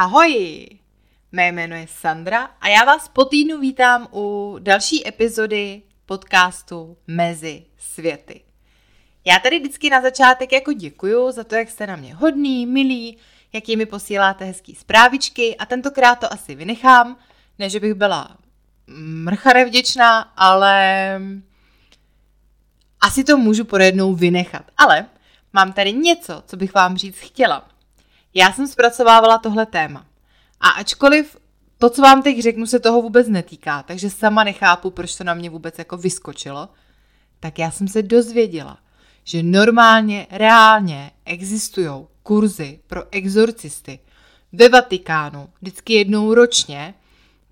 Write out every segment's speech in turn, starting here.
Ahoj! Mé jméno je Sandra a já vás po týdnu vítám u další epizody podcastu Mezi světy. Já tady vždycky na začátek jako děkuju za to, jak jste na mě hodný, milí, jaký mi posíláte hezký zprávičky a tentokrát to asi vynechám, ne, že bych byla mrchare vděčná, ale asi to můžu pojednou vynechat. Ale mám tady něco, co bych vám říct chtěla. Já jsem zpracovávala tohle téma. A ačkoliv to, co vám teď řeknu, se toho vůbec netýká, takže sama nechápu, proč to na mě vůbec jako vyskočilo, tak já jsem se dozvěděla, že normálně, reálně existují kurzy pro exorcisty. Ve Vatikánu vždycky jednou ročně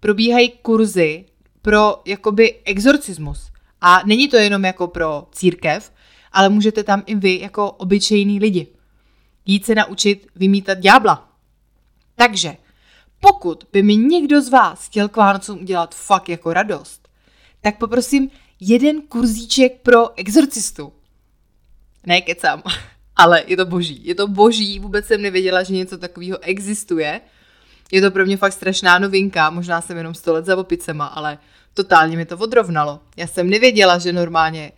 probíhají kurzy pro jakoby exorcismus. A není to jenom jako pro církev, ale můžete tam i vy jako obyčejní lidi jít se naučit vymítat ďábla. Takže, pokud by mi někdo z vás chtěl k Vánocům udělat fakt jako radost, tak poprosím jeden kurzíček pro exorcistu. Ne, kecám, ale je to boží. Je to boží, vůbec jsem nevěděla, že něco takového existuje. Je to pro mě fakt strašná novinka, možná jsem jenom 100 let za opicema, ale totálně mi to odrovnalo. Já jsem nevěděla, že normálně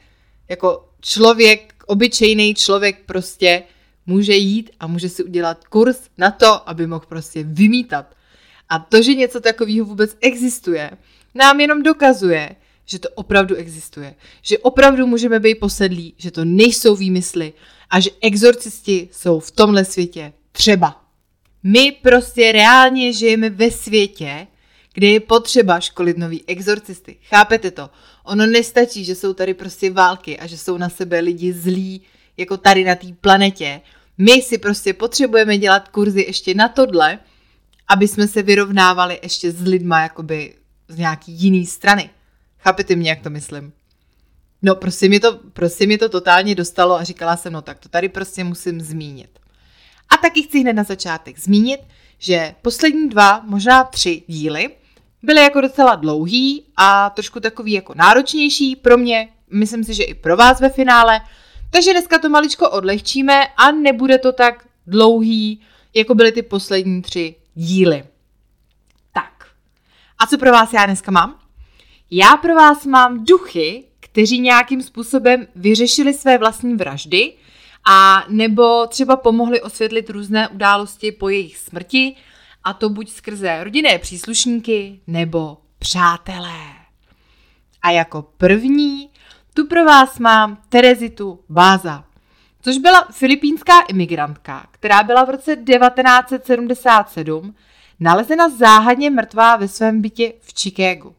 jako člověk, obyčejný člověk prostě může jít a může si udělat kurz na to, aby mohl prostě vymítat. A to, že něco takového vůbec existuje, nám jenom dokazuje, že to opravdu existuje. Že opravdu můžeme být posedlí, že to nejsou výmysly a že exorcisti jsou v tomhle světě třeba. My prostě reálně žijeme ve světě, kde je potřeba školit nový exorcisty. Chápete to? Ono nestačí, že jsou tady prostě války a že jsou na sebe lidi zlí, jako tady na té planetě. My si prostě potřebujeme dělat kurzy ještě na tohle, aby jsme se vyrovnávali ještě s lidma jakoby z nějaký jiný strany. Chápete mě, jak to myslím? No, prostě mě to, prostě mě to totálně dostalo a říkala jsem, no tak to tady prostě musím zmínit. A taky chci hned na začátek zmínit, že poslední dva, možná tři díly byly jako docela dlouhý a trošku takový jako náročnější pro mě, myslím si, že i pro vás ve finále, takže dneska to maličko odlehčíme a nebude to tak dlouhý, jako byly ty poslední tři díly. Tak, a co pro vás já dneska mám? Já pro vás mám duchy, kteří nějakým způsobem vyřešili své vlastní vraždy a nebo třeba pomohli osvětlit různé události po jejich smrti, a to buď skrze rodinné příslušníky nebo přátelé. A jako první tu pro vás mám Terezitu Váza, což byla filipínská imigrantka, která byla v roce 1977 nalezena záhadně mrtvá ve svém bytě v Chicagu.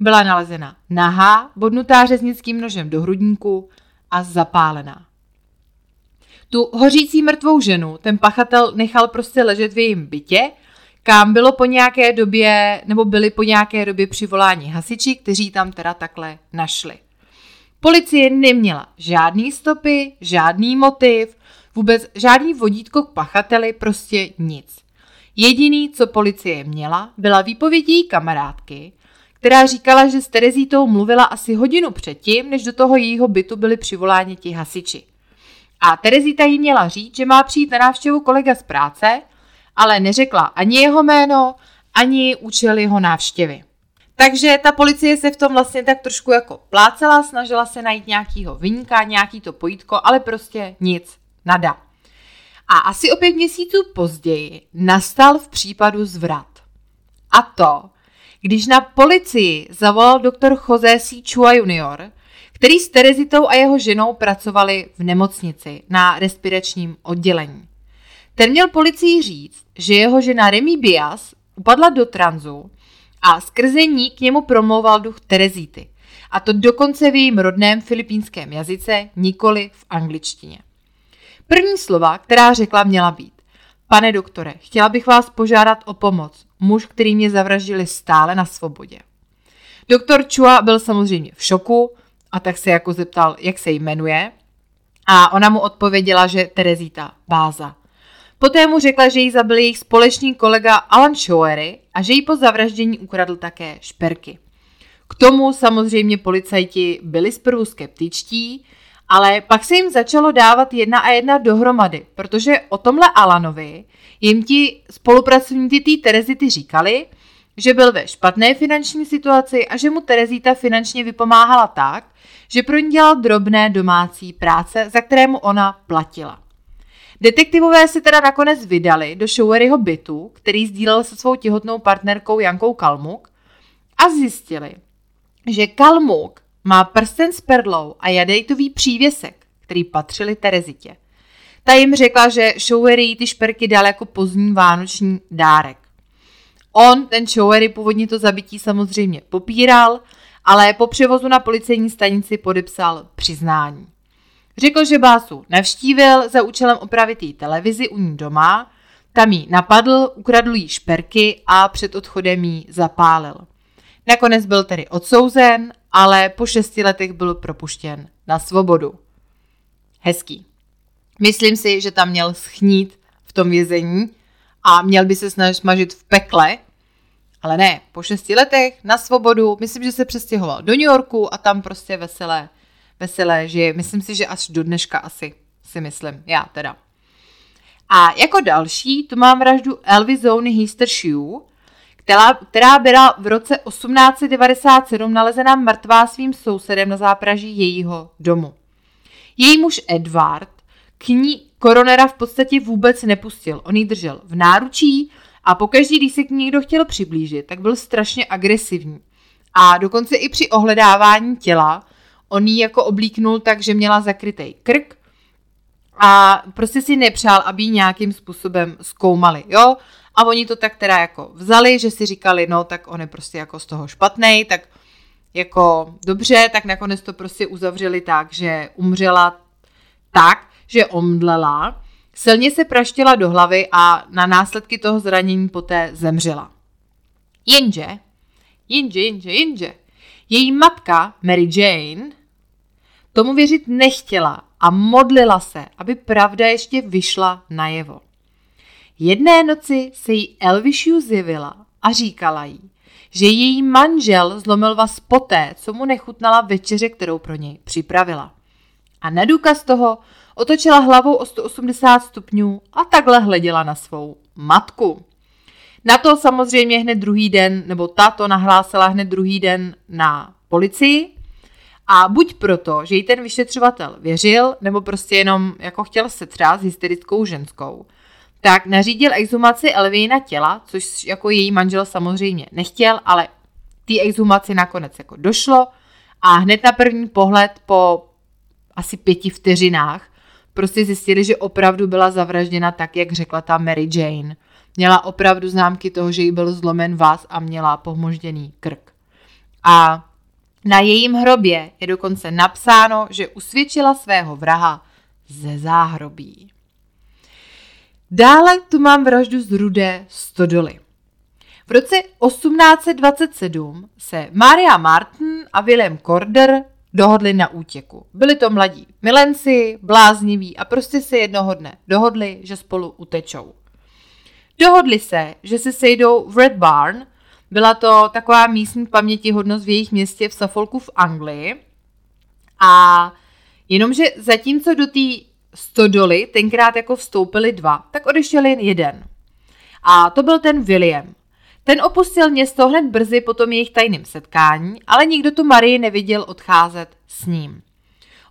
Byla nalezena nahá, bodnutá řeznickým nožem do hrudníku a zapálená. Tu hořící mrtvou ženu ten pachatel nechal prostě ležet v jejím bytě, kam bylo po nějaké době, nebo byli po nějaké době přivoláni hasiči, kteří tam teda takhle našli. Policie neměla žádný stopy, žádný motiv, vůbec žádný vodítko k pachateli, prostě nic. Jediný, co policie měla, byla výpověď její kamarádky, která říkala, že s Terezítou mluvila asi hodinu předtím, než do toho jejího bytu byli přivoláni ti hasiči. A Terezíta jí měla říct, že má přijít na návštěvu kolega z práce, ale neřekla ani jeho jméno, ani účel jeho návštěvy. Takže ta policie se v tom vlastně tak trošku jako plácela, snažila se najít nějakýho vyníka, nějaký to pojítko, ale prostě nic, nada. A asi o pět měsíců později nastal v případu zvrat. A to, když na policii zavolal doktor Jose C. Chua junior, který s Terezitou a jeho ženou pracovali v nemocnici na respiračním oddělení. Ten měl policii říct, že jeho žena Remy Bias upadla do tranzu a skrze ní k němu promlouval duch Terezíty. A to dokonce v jejím rodném filipínském jazyce, nikoli v angličtině. První slova, která řekla, měla být. Pane doktore, chtěla bych vás požádat o pomoc. Muž, který mě zavraždili stále na svobodě. Doktor Chua byl samozřejmě v šoku a tak se jako zeptal, jak se jmenuje. A ona mu odpověděla, že Terezita Báza. Poté mu řekla, že jí zabil jejich společný kolega Alan Showery a že jí po zavraždění ukradl také šperky. K tomu samozřejmě policajti byli zprvu skeptičtí, Ale pak se jim začalo dávat jedna a jedna dohromady, protože o tomhle Alanovi jim ti spolupracovníci té Terezity říkali, že byl ve špatné finanční situaci a že mu Terezita finančně vypomáhala tak, že pro ní dělal drobné domácí práce, za které mu ona platila. Detektivové se teda nakonec vydali do Showeryho bytu, který sdílel se svou těhotnou partnerkou Jankou Kalmuk a zjistili, že Kalmuk má prsten s perlou a jadejtový přívěsek, který patřili Terezitě. Ta jim řekla, že Showery ty šperky dal jako pozdní vánoční dárek. On, ten Showery, původně to zabití samozřejmě popíral, ale po převozu na policejní stanici podepsal přiznání. Řekl, že Básu navštívil za účelem opravit jí televizi u ní doma, tam jí napadl, ukradl jí šperky a před odchodem jí zapálil. Nakonec byl tedy odsouzen, ale po šesti letech byl propuštěn na svobodu. Hezký. Myslím si, že tam měl schnít v tom vězení a měl by se snažit smažit v pekle, ale ne, po šesti letech na svobodu, myslím, že se přestěhoval do New Yorku a tam prostě veselé, veselé žije. Myslím si, že až do dneška asi, si myslím, já teda. A jako další tu mám vraždu Elvy Zony Heaster Shoe, která, která byla v roce 1897 nalezena mrtvá svým sousedem na zápraží jejího domu. Její muž Edward k ní koronera v podstatě vůbec nepustil. On ji držel v náručí a pokaždý, když se k ní někdo chtěl přiblížit, tak byl strašně agresivní. A dokonce i při ohledávání těla on ji jako oblíknul tak, že měla zakrytý krk a prostě si nepřál, aby ji nějakým způsobem zkoumali, jo? A oni to tak teda jako vzali, že si říkali, no tak on je prostě jako z toho špatný, tak jako dobře, tak nakonec to prostě uzavřeli tak, že umřela tak, že omdlela, silně se praštila do hlavy a na následky toho zranění poté zemřela. Jenže, jenže, jenže, jenže, její matka Mary Jane tomu věřit nechtěla a modlila se, aby pravda ještě vyšla najevo. Jedné noci se jí Elvišiu zjevila a říkala jí, že její manžel zlomil vás poté, co mu nechutnala večeře, kterou pro něj připravila. A na důkaz toho otočila hlavou o 180 stupňů a takhle hleděla na svou matku. Na to samozřejmě hned druhý den, nebo tato nahlásila hned druhý den na policii a buď proto, že jí ten vyšetřovatel věřil, nebo prostě jenom jako chtěl se s hysterickou ženskou, tak nařídil exhumaci Elvína těla, což jako její manžel samozřejmě nechtěl, ale té exhumaci nakonec jako došlo a hned na první pohled po asi pěti vteřinách prostě zjistili, že opravdu byla zavražděna tak, jak řekla ta Mary Jane. Měla opravdu známky toho, že jí byl zlomen vás a měla pohmožděný krk. A na jejím hrobě je dokonce napsáno, že usvědčila svého vraha ze záhrobí. Dále tu mám vraždu z Rudé Stodoly. V roce 1827 se Maria Martin a William Corder dohodli na útěku. Byli to mladí milenci, blázniví a prostě se jednoho dne dohodli, že spolu utečou. Dohodli se, že se sejdou v Red Barn, byla to taková místní pamětihodnost v jejich městě v Suffolku v Anglii. A jenomže zatímco do té stodoly tenkrát jako vstoupili dva, tak odešel jen jeden. A to byl ten William. Ten opustil město hned brzy po tom jejich tajném setkání, ale nikdo tu Marii neviděl odcházet s ním.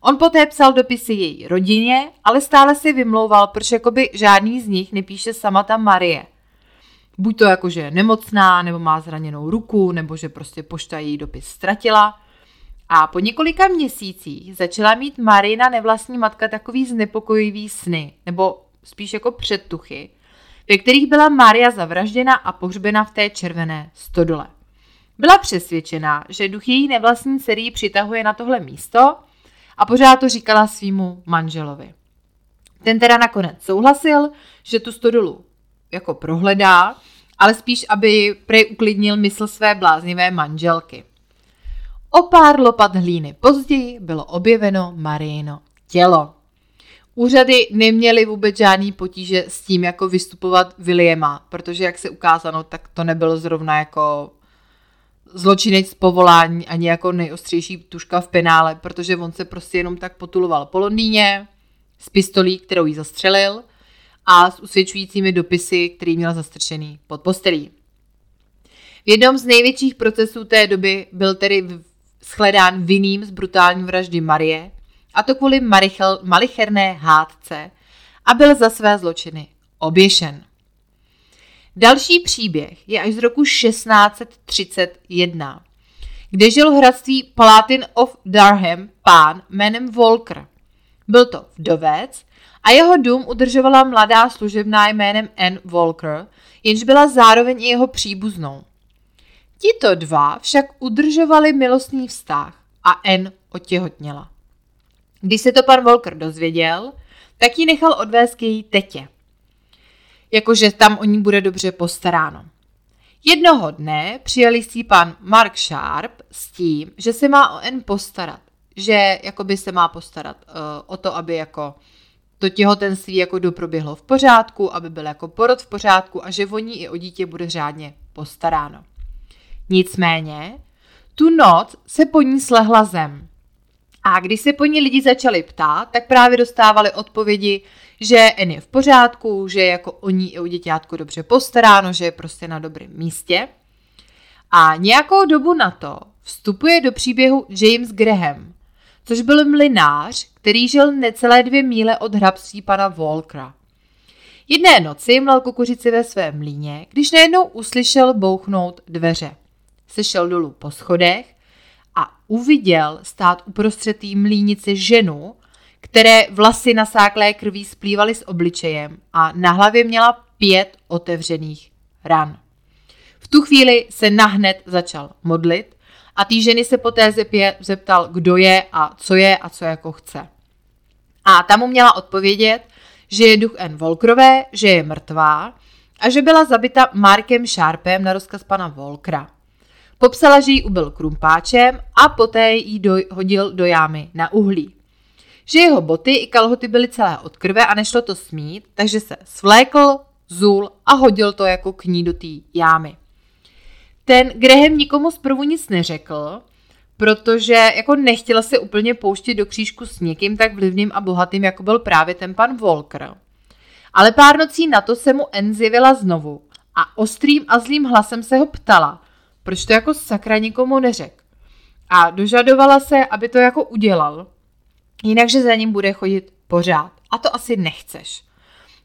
On poté psal dopisy její rodině, ale stále si vymlouval, proč jakoby žádný z nich nepíše sama ta Marie. Buď to jako, že je nemocná, nebo má zraněnou ruku, nebo že prostě pošta její dopis ztratila. A po několika měsících začala mít Marina nevlastní matka takový znepokojivý sny, nebo spíš jako předtuchy, ve kterých byla Mária zavražděna a pohřbena v té červené stodole. Byla přesvědčena, že duch její nevlastní dcery přitahuje na tohle místo a pořád to říkala svýmu manželovi. Ten teda nakonec souhlasil, že tu stodolu jako prohledá, ale spíš, aby prej uklidnil mysl své bláznivé manželky. O pár lopat hlíny později bylo objeveno Marino tělo. Úřady neměly vůbec žádný potíže s tím, jako vystupovat Williama, protože jak se ukázalo, tak to nebylo zrovna jako zločinec z povolání ani jako nejostřejší tuška v penále, protože on se prostě jenom tak potuloval po Londýně s pistolí, kterou jí zastřelil a s usvědčujícími dopisy, který měl zastrčený pod postelí. V jednom z největších procesů té doby byl tedy shledán vinným z brutální vraždy Marie, a to kvůli marichel, malicherné hádce a byl za své zločiny oběšen. Další příběh je až z roku 1631, kde žil v hradství Palatin of Durham pán jménem Volker. Byl to vdovec a jeho dům udržovala mladá služebná jménem Anne Volker, jenž byla zároveň i jeho příbuznou. Tito dva však udržovali milostný vztah a Anne otěhotněla. Když se to pan Volker dozvěděl, tak ji nechal odvést k její tetě. Jakože tam o ní bude dobře postaráno. Jednoho dne přijeli si pan Mark Sharp s tím, že se má o N postarat. Že jakoby se má postarat uh, o to, aby jako to těhotenství jako doproběhlo v pořádku, aby byl jako porod v pořádku a že o ní i o dítě bude řádně postaráno. Nicméně, tu noc se po ní slehla zem. A když se po ní lidi začali ptát, tak právě dostávali odpovědi, že N je v pořádku, že jako o ní i o děťátku dobře postaráno, že je prostě na dobrém místě. A nějakou dobu na to vstupuje do příběhu James Graham, což byl mlinář, který žil necelé dvě míle od hrabství pana Volkra. Jedné noci mlel kukuřici ve svém mlíně, když najednou uslyšel bouchnout dveře. Sešel dolů po schodech a uviděl stát uprostřed té mlínice ženu, které vlasy nasáklé krví splývaly s obličejem a na hlavě měla pět otevřených ran. V tu chvíli se nahned začal modlit a tý ženy se poté zeptal, kdo je a co je a co jako chce. A tam mu měla odpovědět, že je duch N. Volkrové, že je mrtvá a že byla zabita Markem Sharpem na rozkaz pana Volkra. Popsala, že ji ubil krumpáčem a poté ji do, hodil do jámy na uhlí. Že jeho boty i kalhoty byly celé od krve a nešlo to smít, takže se svlékl, zul a hodil to jako k ní do té jámy. Ten Graham nikomu zprvu nic neřekl, protože jako nechtěla se úplně pouštět do křížku s někým tak vlivným a bohatým, jako byl právě ten pan Volker. Ale pár nocí na to se mu En zjevila znovu a ostrým a zlým hlasem se ho ptala, proč to jako sakra nikomu neřek. A dožadovala se, aby to jako udělal, jinakže za ním bude chodit pořád. A to asi nechceš.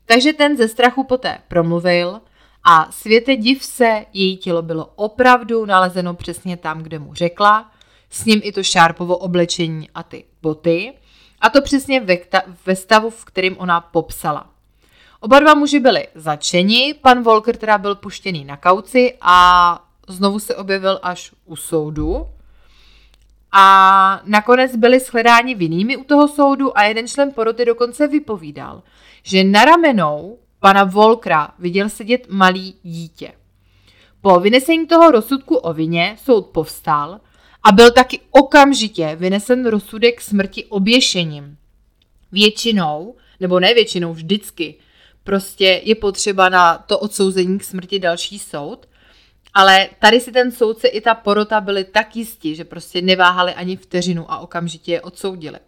Takže ten ze strachu poté promluvil a světe div se, její tělo bylo opravdu nalezeno přesně tam, kde mu řekla, s ním i to šárpovo oblečení a ty boty, a to přesně ve, ve stavu, v kterým ona popsala. Oba dva muži byli začeni, pan Volker teda byl puštěný na kauci a znovu se objevil až u soudu. A nakonec byli shledáni vinnými u toho soudu a jeden člen poroty dokonce vypovídal, že na ramenou pana Volkra viděl sedět malý dítě. Po vynesení toho rozsudku o vině soud povstal a byl taky okamžitě vynesen rozsudek smrti oběšením. Většinou, nebo ne většinou, vždycky, prostě je potřeba na to odsouzení k smrti další soud, ale tady si ten soudce i ta porota byli tak jistí, že prostě neváhali ani vteřinu a okamžitě je odsoudili.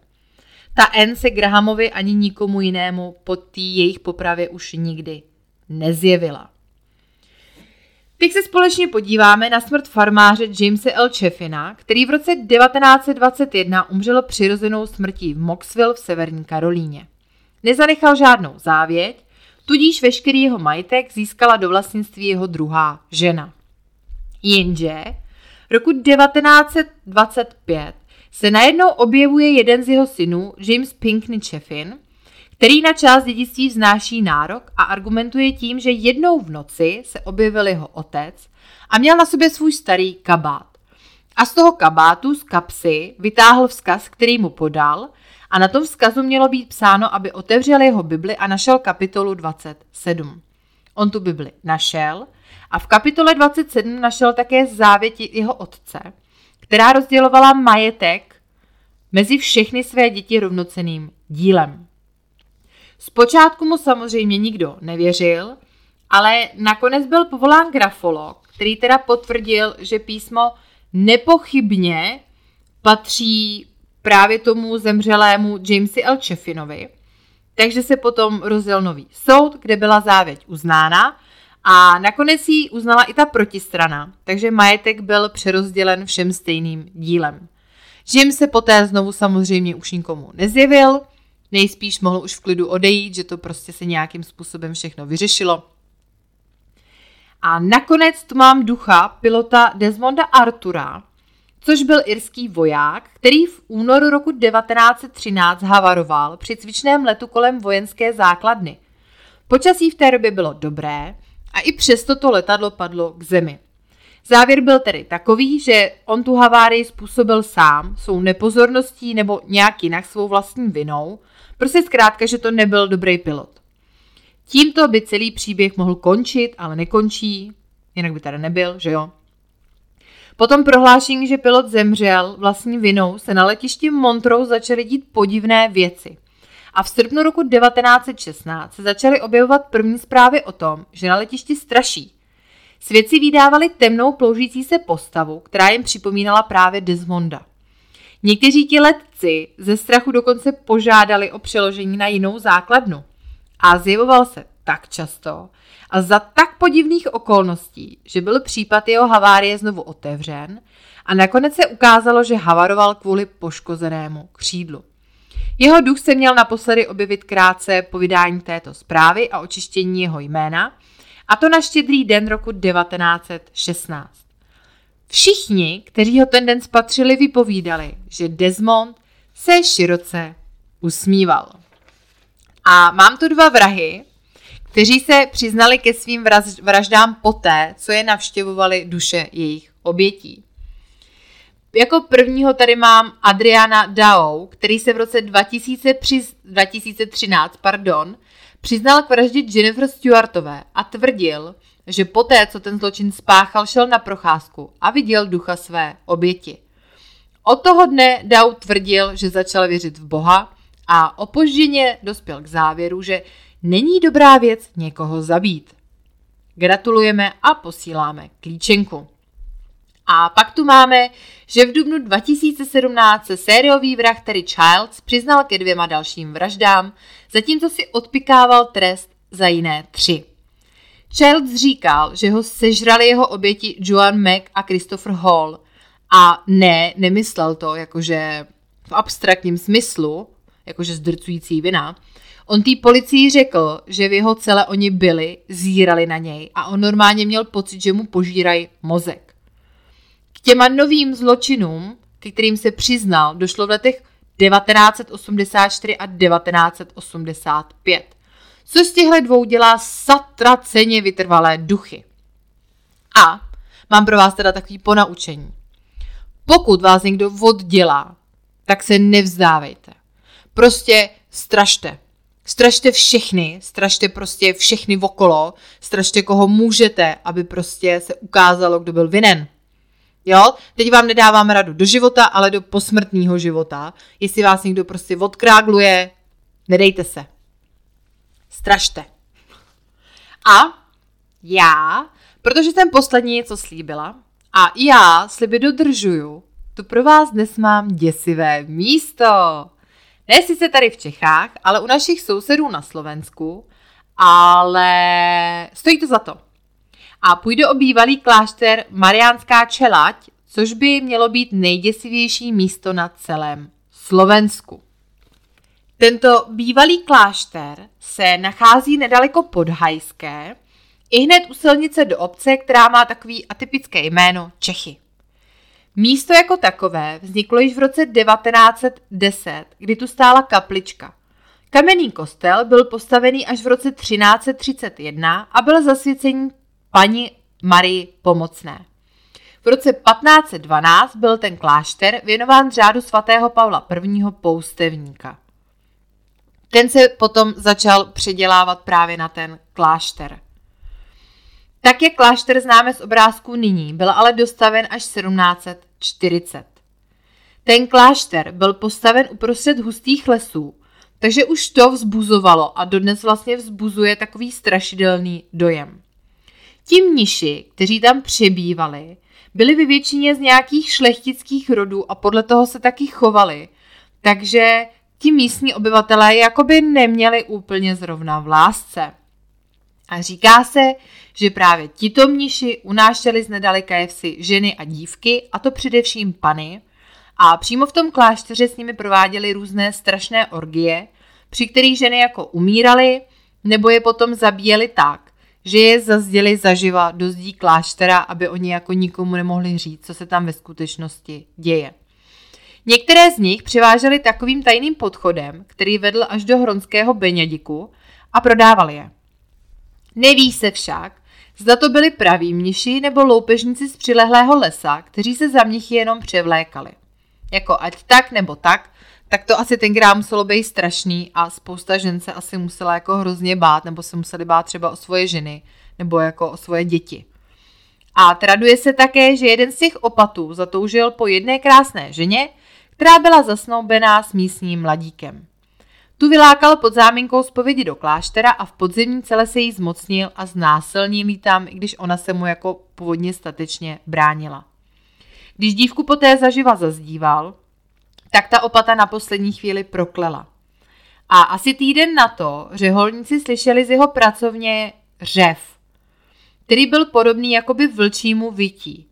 Ta N se Grahamovi ani nikomu jinému po té jejich popravě už nikdy nezjevila. Teď se společně podíváme na smrt farmáře Jamesa L. Cheffina, který v roce 1921 umřel přirozenou smrtí v Moxville v severní Karolíně. Nezanechal žádnou závěť, tudíž veškerý jeho majetek získala do vlastnictví jeho druhá žena. Jenže roku 1925 se najednou objevuje jeden z jeho synů, James Pinkney Cheffin, který na část dědictví vznáší nárok a argumentuje tím, že jednou v noci se objevil jeho otec a měl na sobě svůj starý kabát. A z toho kabátu, z kapsy, vytáhl vzkaz, který mu podal a na tom vzkazu mělo být psáno, aby otevřel jeho Bibli a našel kapitolu 27. On tu Bibli našel a v kapitole 27 našel také závěti jeho otce, která rozdělovala majetek mezi všechny své děti rovnoceným dílem. Zpočátku mu samozřejmě nikdo nevěřil, ale nakonec byl povolán grafolog, který teda potvrdil, že písmo nepochybně patří právě tomu zemřelému Jamesi L. Cheffinovi. Takže se potom rozjel nový soud, kde byla závěť uznána a nakonec ji uznala i ta protistrana, takže majetek byl přerozdělen všem stejným dílem. Jim se poté znovu samozřejmě už nikomu nezjevil, nejspíš mohl už v klidu odejít, že to prostě se nějakým způsobem všechno vyřešilo. A nakonec tu mám ducha pilota Desmonda Artura, což byl irský voják, který v únoru roku 1913 havaroval při cvičném letu kolem vojenské základny. Počasí v té době bylo dobré a i přesto to letadlo padlo k zemi. Závěr byl tedy takový, že on tu havárii způsobil sám, svou nepozorností nebo nějak jinak svou vlastní vinou, prostě zkrátka, že to nebyl dobrý pilot. Tímto by celý příběh mohl končit, ale nekončí, jinak by tady nebyl, že jo? Potom prohlášení, že pilot zemřel vlastní vinou, se na letišti Montreux začaly dít podivné věci. A v srpnu roku 1916 se začaly objevovat první zprávy o tom, že na letišti straší. Svědci vydávali temnou ploužící se postavu, která jim připomínala právě Desmonda. Někteří ti letci ze strachu dokonce požádali o přeložení na jinou základnu. A zjevoval se tak často a za tak podivných okolností, že byl případ jeho havárie znovu otevřen a nakonec se ukázalo, že havaroval kvůli poškozenému křídlu. Jeho duch se měl naposledy objevit krátce po vydání této zprávy a očištění jeho jména, a to na štědrý den roku 1916. Všichni, kteří ho ten den spatřili, vypovídali, že Desmond se široce usmíval. A mám tu dva vrahy, kteří se přiznali ke svým vraždám poté, co je navštěvovali duše jejich obětí. Jako prvního tady mám Adriana Dao, který se v roce 2000 přiz, 2013 pardon, přiznal k vraždě Jennifer Stewartové a tvrdil, že poté, co ten zločin spáchal, šel na procházku a viděl ducha své oběti. Od toho dne Dao tvrdil, že začal věřit v Boha a opožděně dospěl k závěru, že není dobrá věc někoho zabít. Gratulujeme a posíláme klíčenku. A pak tu máme, že v dubnu 2017 se sériový vrah Terry Childs přiznal ke dvěma dalším vraždám, zatímco si odpikával trest za jiné tři. Childs říkal, že ho sežrali jeho oběti Joan Mack a Christopher Hall. A ne, nemyslel to jakože v abstraktním smyslu, jakože zdrcující vina. On té policii řekl, že v jeho celé oni byli, zírali na něj a on normálně měl pocit, že mu požírají mozek. Těma novým zločinům, ke kterým se přiznal, došlo v letech 1984 a 1985. Co z těchto dvou dělá satraceně vytrvalé duchy. A mám pro vás teda takový ponaučení. Pokud vás někdo oddělá, tak se nevzdávejte. Prostě strašte. Strašte všechny, strašte prostě všechny okolo, strašte koho můžete, aby prostě se ukázalo, kdo byl vinen. Jo, teď vám nedávám radu do života, ale do posmrtního života. Jestli vás někdo prostě odkrágluje, nedejte se. Strašte. A já, protože jsem poslední co slíbila, a já sliby dodržuju, tu pro vás dnes mám děsivé místo. Ne sice tady v Čechách, ale u našich sousedů na Slovensku, ale stojí to za to a půjde o bývalý klášter Mariánská čelať, což by mělo být nejděsivější místo na celém Slovensku. Tento bývalý klášter se nachází nedaleko pod Hajské, i hned u silnice do obce, která má takový atypické jméno Čechy. Místo jako takové vzniklo již v roce 1910, kdy tu stála kaplička. Kamenný kostel byl postavený až v roce 1331 a byl zasvěcený paní Marii Pomocné. V roce 1512 byl ten klášter věnován řádu svatého Pavla I. poustevníka. Ten se potom začal předělávat právě na ten klášter. Tak jak klášter známe z obrázků nyní, byl ale dostaven až 1740. Ten klášter byl postaven uprostřed hustých lesů, takže už to vzbuzovalo a dodnes vlastně vzbuzuje takový strašidelný dojem. Ti mniši, kteří tam přebývali, byli ve většině z nějakých šlechtických rodů a podle toho se taky chovali. Takže ti místní obyvatelé jakoby neměli úplně zrovna v lásce. A říká se, že právě tito mniši unášeli z nedaleka jevsi ženy a dívky, a to především pany, a přímo v tom klášteře s nimi prováděli různé strašné orgie, při kterých ženy jako umíraly, nebo je potom zabíjeli tak, že je zazděli zaživa do zdí kláštera, aby oni jako nikomu nemohli říct, co se tam ve skutečnosti děje. Některé z nich přiváželi takovým tajným podchodem, který vedl až do Hronského Benědiku a prodávali je. Neví se však, zda to byli praví mniši nebo loupežníci z přilehlého lesa, kteří se za mnichy jenom převlékali. Jako ať tak nebo tak, tak to asi tenkrát muselo být strašný a spousta žen se asi musela jako hrozně bát, nebo se museli bát třeba o svoje ženy, nebo jako o svoje děti. A traduje se také, že jeden z těch opatů zatoužil po jedné krásné ženě, která byla zasnoubená s místním mladíkem. Tu vylákal pod záminkou zpovědi do kláštera a v podzemní celé se jí zmocnil a znásilnil jí tam, i když ona se mu jako původně statečně bránila. Když dívku poté zaživa zazdíval, tak ta opata na poslední chvíli proklela. A asi týden na to řeholníci slyšeli z jeho pracovně řev, který byl podobný jakoby vlčímu vytí.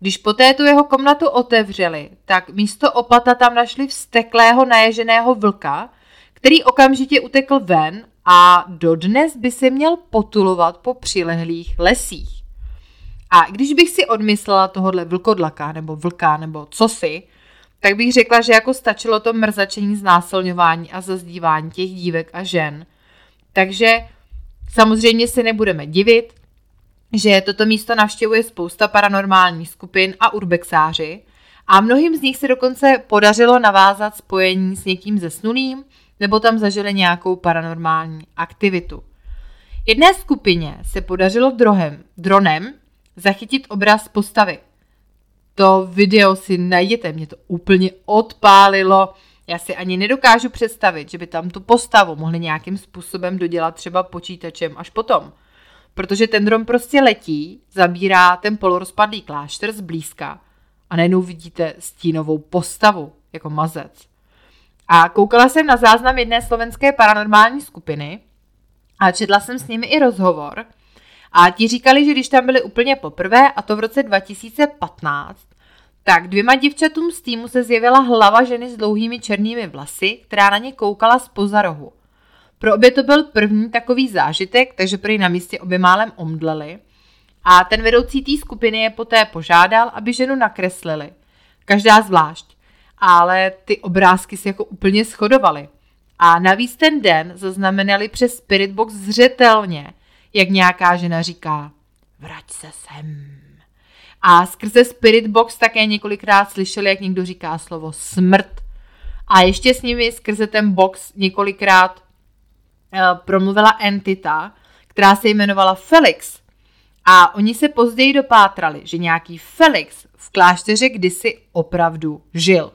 Když poté tu jeho komnatu otevřeli, tak místo opata tam našli vsteklého naježeného vlka, který okamžitě utekl ven a dodnes by se měl potulovat po přilehlých lesích. A když bych si odmyslela tohohle vlkodlaka nebo vlka nebo cosi, tak bych řekla, že jako stačilo to mrzačení, znásilňování a zazdívání těch dívek a žen. Takže samozřejmě se nebudeme divit, že toto místo navštěvuje spousta paranormálních skupin a urbexáři a mnohým z nich se dokonce podařilo navázat spojení s někým zesnulým nebo tam zažili nějakou paranormální aktivitu. Jedné skupině se podařilo drohem, dronem zachytit obraz postavy. To video si najděte, mě to úplně odpálilo. Já si ani nedokážu představit, že by tam tu postavu mohli nějakým způsobem dodělat třeba počítačem až potom. Protože ten dron prostě letí, zabírá ten polorozpadlý klášter zblízka a najednou vidíte stínovou postavu, jako mazec. A koukala jsem na záznam jedné slovenské paranormální skupiny a četla jsem s nimi i rozhovor. A ti říkali, že když tam byli úplně poprvé, a to v roce 2015, tak dvěma děvčatům z týmu se zjevila hlava ženy s dlouhými černými vlasy, která na ně koukala z rohu. Pro obě to byl první takový zážitek, takže prý na místě obě málem omdleli. A ten vedoucí té skupiny je poté požádal, aby ženu nakreslili. Každá zvlášť. Ale ty obrázky se jako úplně shodovaly. A navíc ten den zaznamenali přes Spiritbox zřetelně, jak nějaká žena říká, vrať se sem. A skrze Spirit Box také několikrát slyšeli, jak někdo říká slovo smrt. A ještě s nimi skrze ten box několikrát uh, promluvila entita, která se jmenovala Felix. A oni se později dopátrali, že nějaký Felix v klášteře kdysi opravdu žil.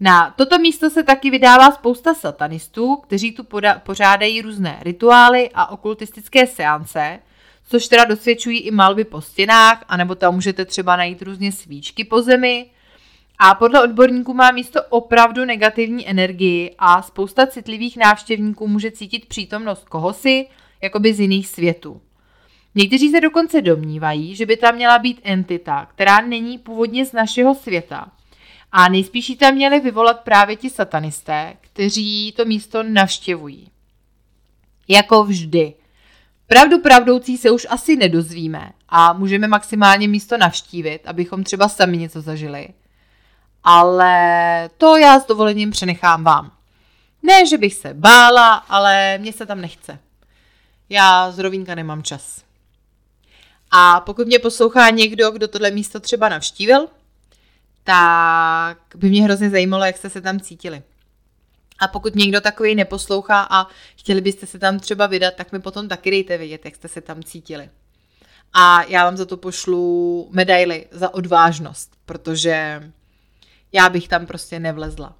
Na toto místo se taky vydává spousta satanistů, kteří tu poda- pořádají různé rituály a okultistické seance, což teda dosvědčují i malby po stěnách, anebo tam můžete třeba najít různě svíčky po zemi. A podle odborníků má místo opravdu negativní energii a spousta citlivých návštěvníků může cítit přítomnost kohosi, jakoby z jiných světů. Někteří se dokonce domnívají, že by tam měla být entita, která není původně z našeho světa. A nejspíš ji tam měli vyvolat právě ti satanisté, kteří to místo navštěvují. Jako vždy, Pravdu pravdoucí se už asi nedozvíme a můžeme maximálně místo navštívit, abychom třeba sami něco zažili. Ale to já s dovolením přenechám vám. Ne, že bych se bála, ale mě se tam nechce. Já z Rovínka nemám čas. A pokud mě poslouchá někdo, kdo tohle místo třeba navštívil, tak by mě hrozně zajímalo, jak jste se tam cítili. A pokud někdo takový neposlouchá a chtěli byste se tam třeba vydat, tak mi potom taky dejte vědět, jak jste se tam cítili. A já vám za to pošlu medaily za odvážnost, protože já bych tam prostě nevlezla.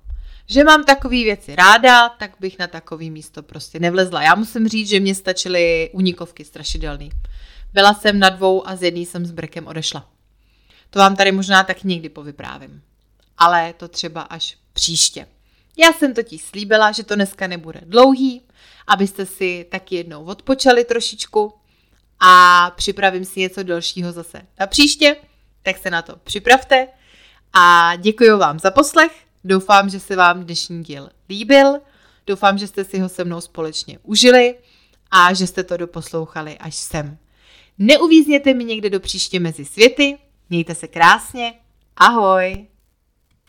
Že mám takové věci ráda, tak bych na takový místo prostě nevlezla. Já musím říct, že mě stačily unikovky strašidelný. Byla jsem na dvou a z jedný jsem s brkem odešla. To vám tady možná tak někdy povyprávím. Ale to třeba až příště. Já jsem totiž slíbila, že to dneska nebude dlouhý, abyste si taky jednou odpočali trošičku a připravím si něco dalšího zase na příště, tak se na to připravte a děkuji vám za poslech. Doufám, že se vám dnešní díl líbil. Doufám, že jste si ho se mnou společně užili a že jste to doposlouchali až sem. Neuvízněte mi někde do příště mezi světy. Mějte se krásně. Ahoj!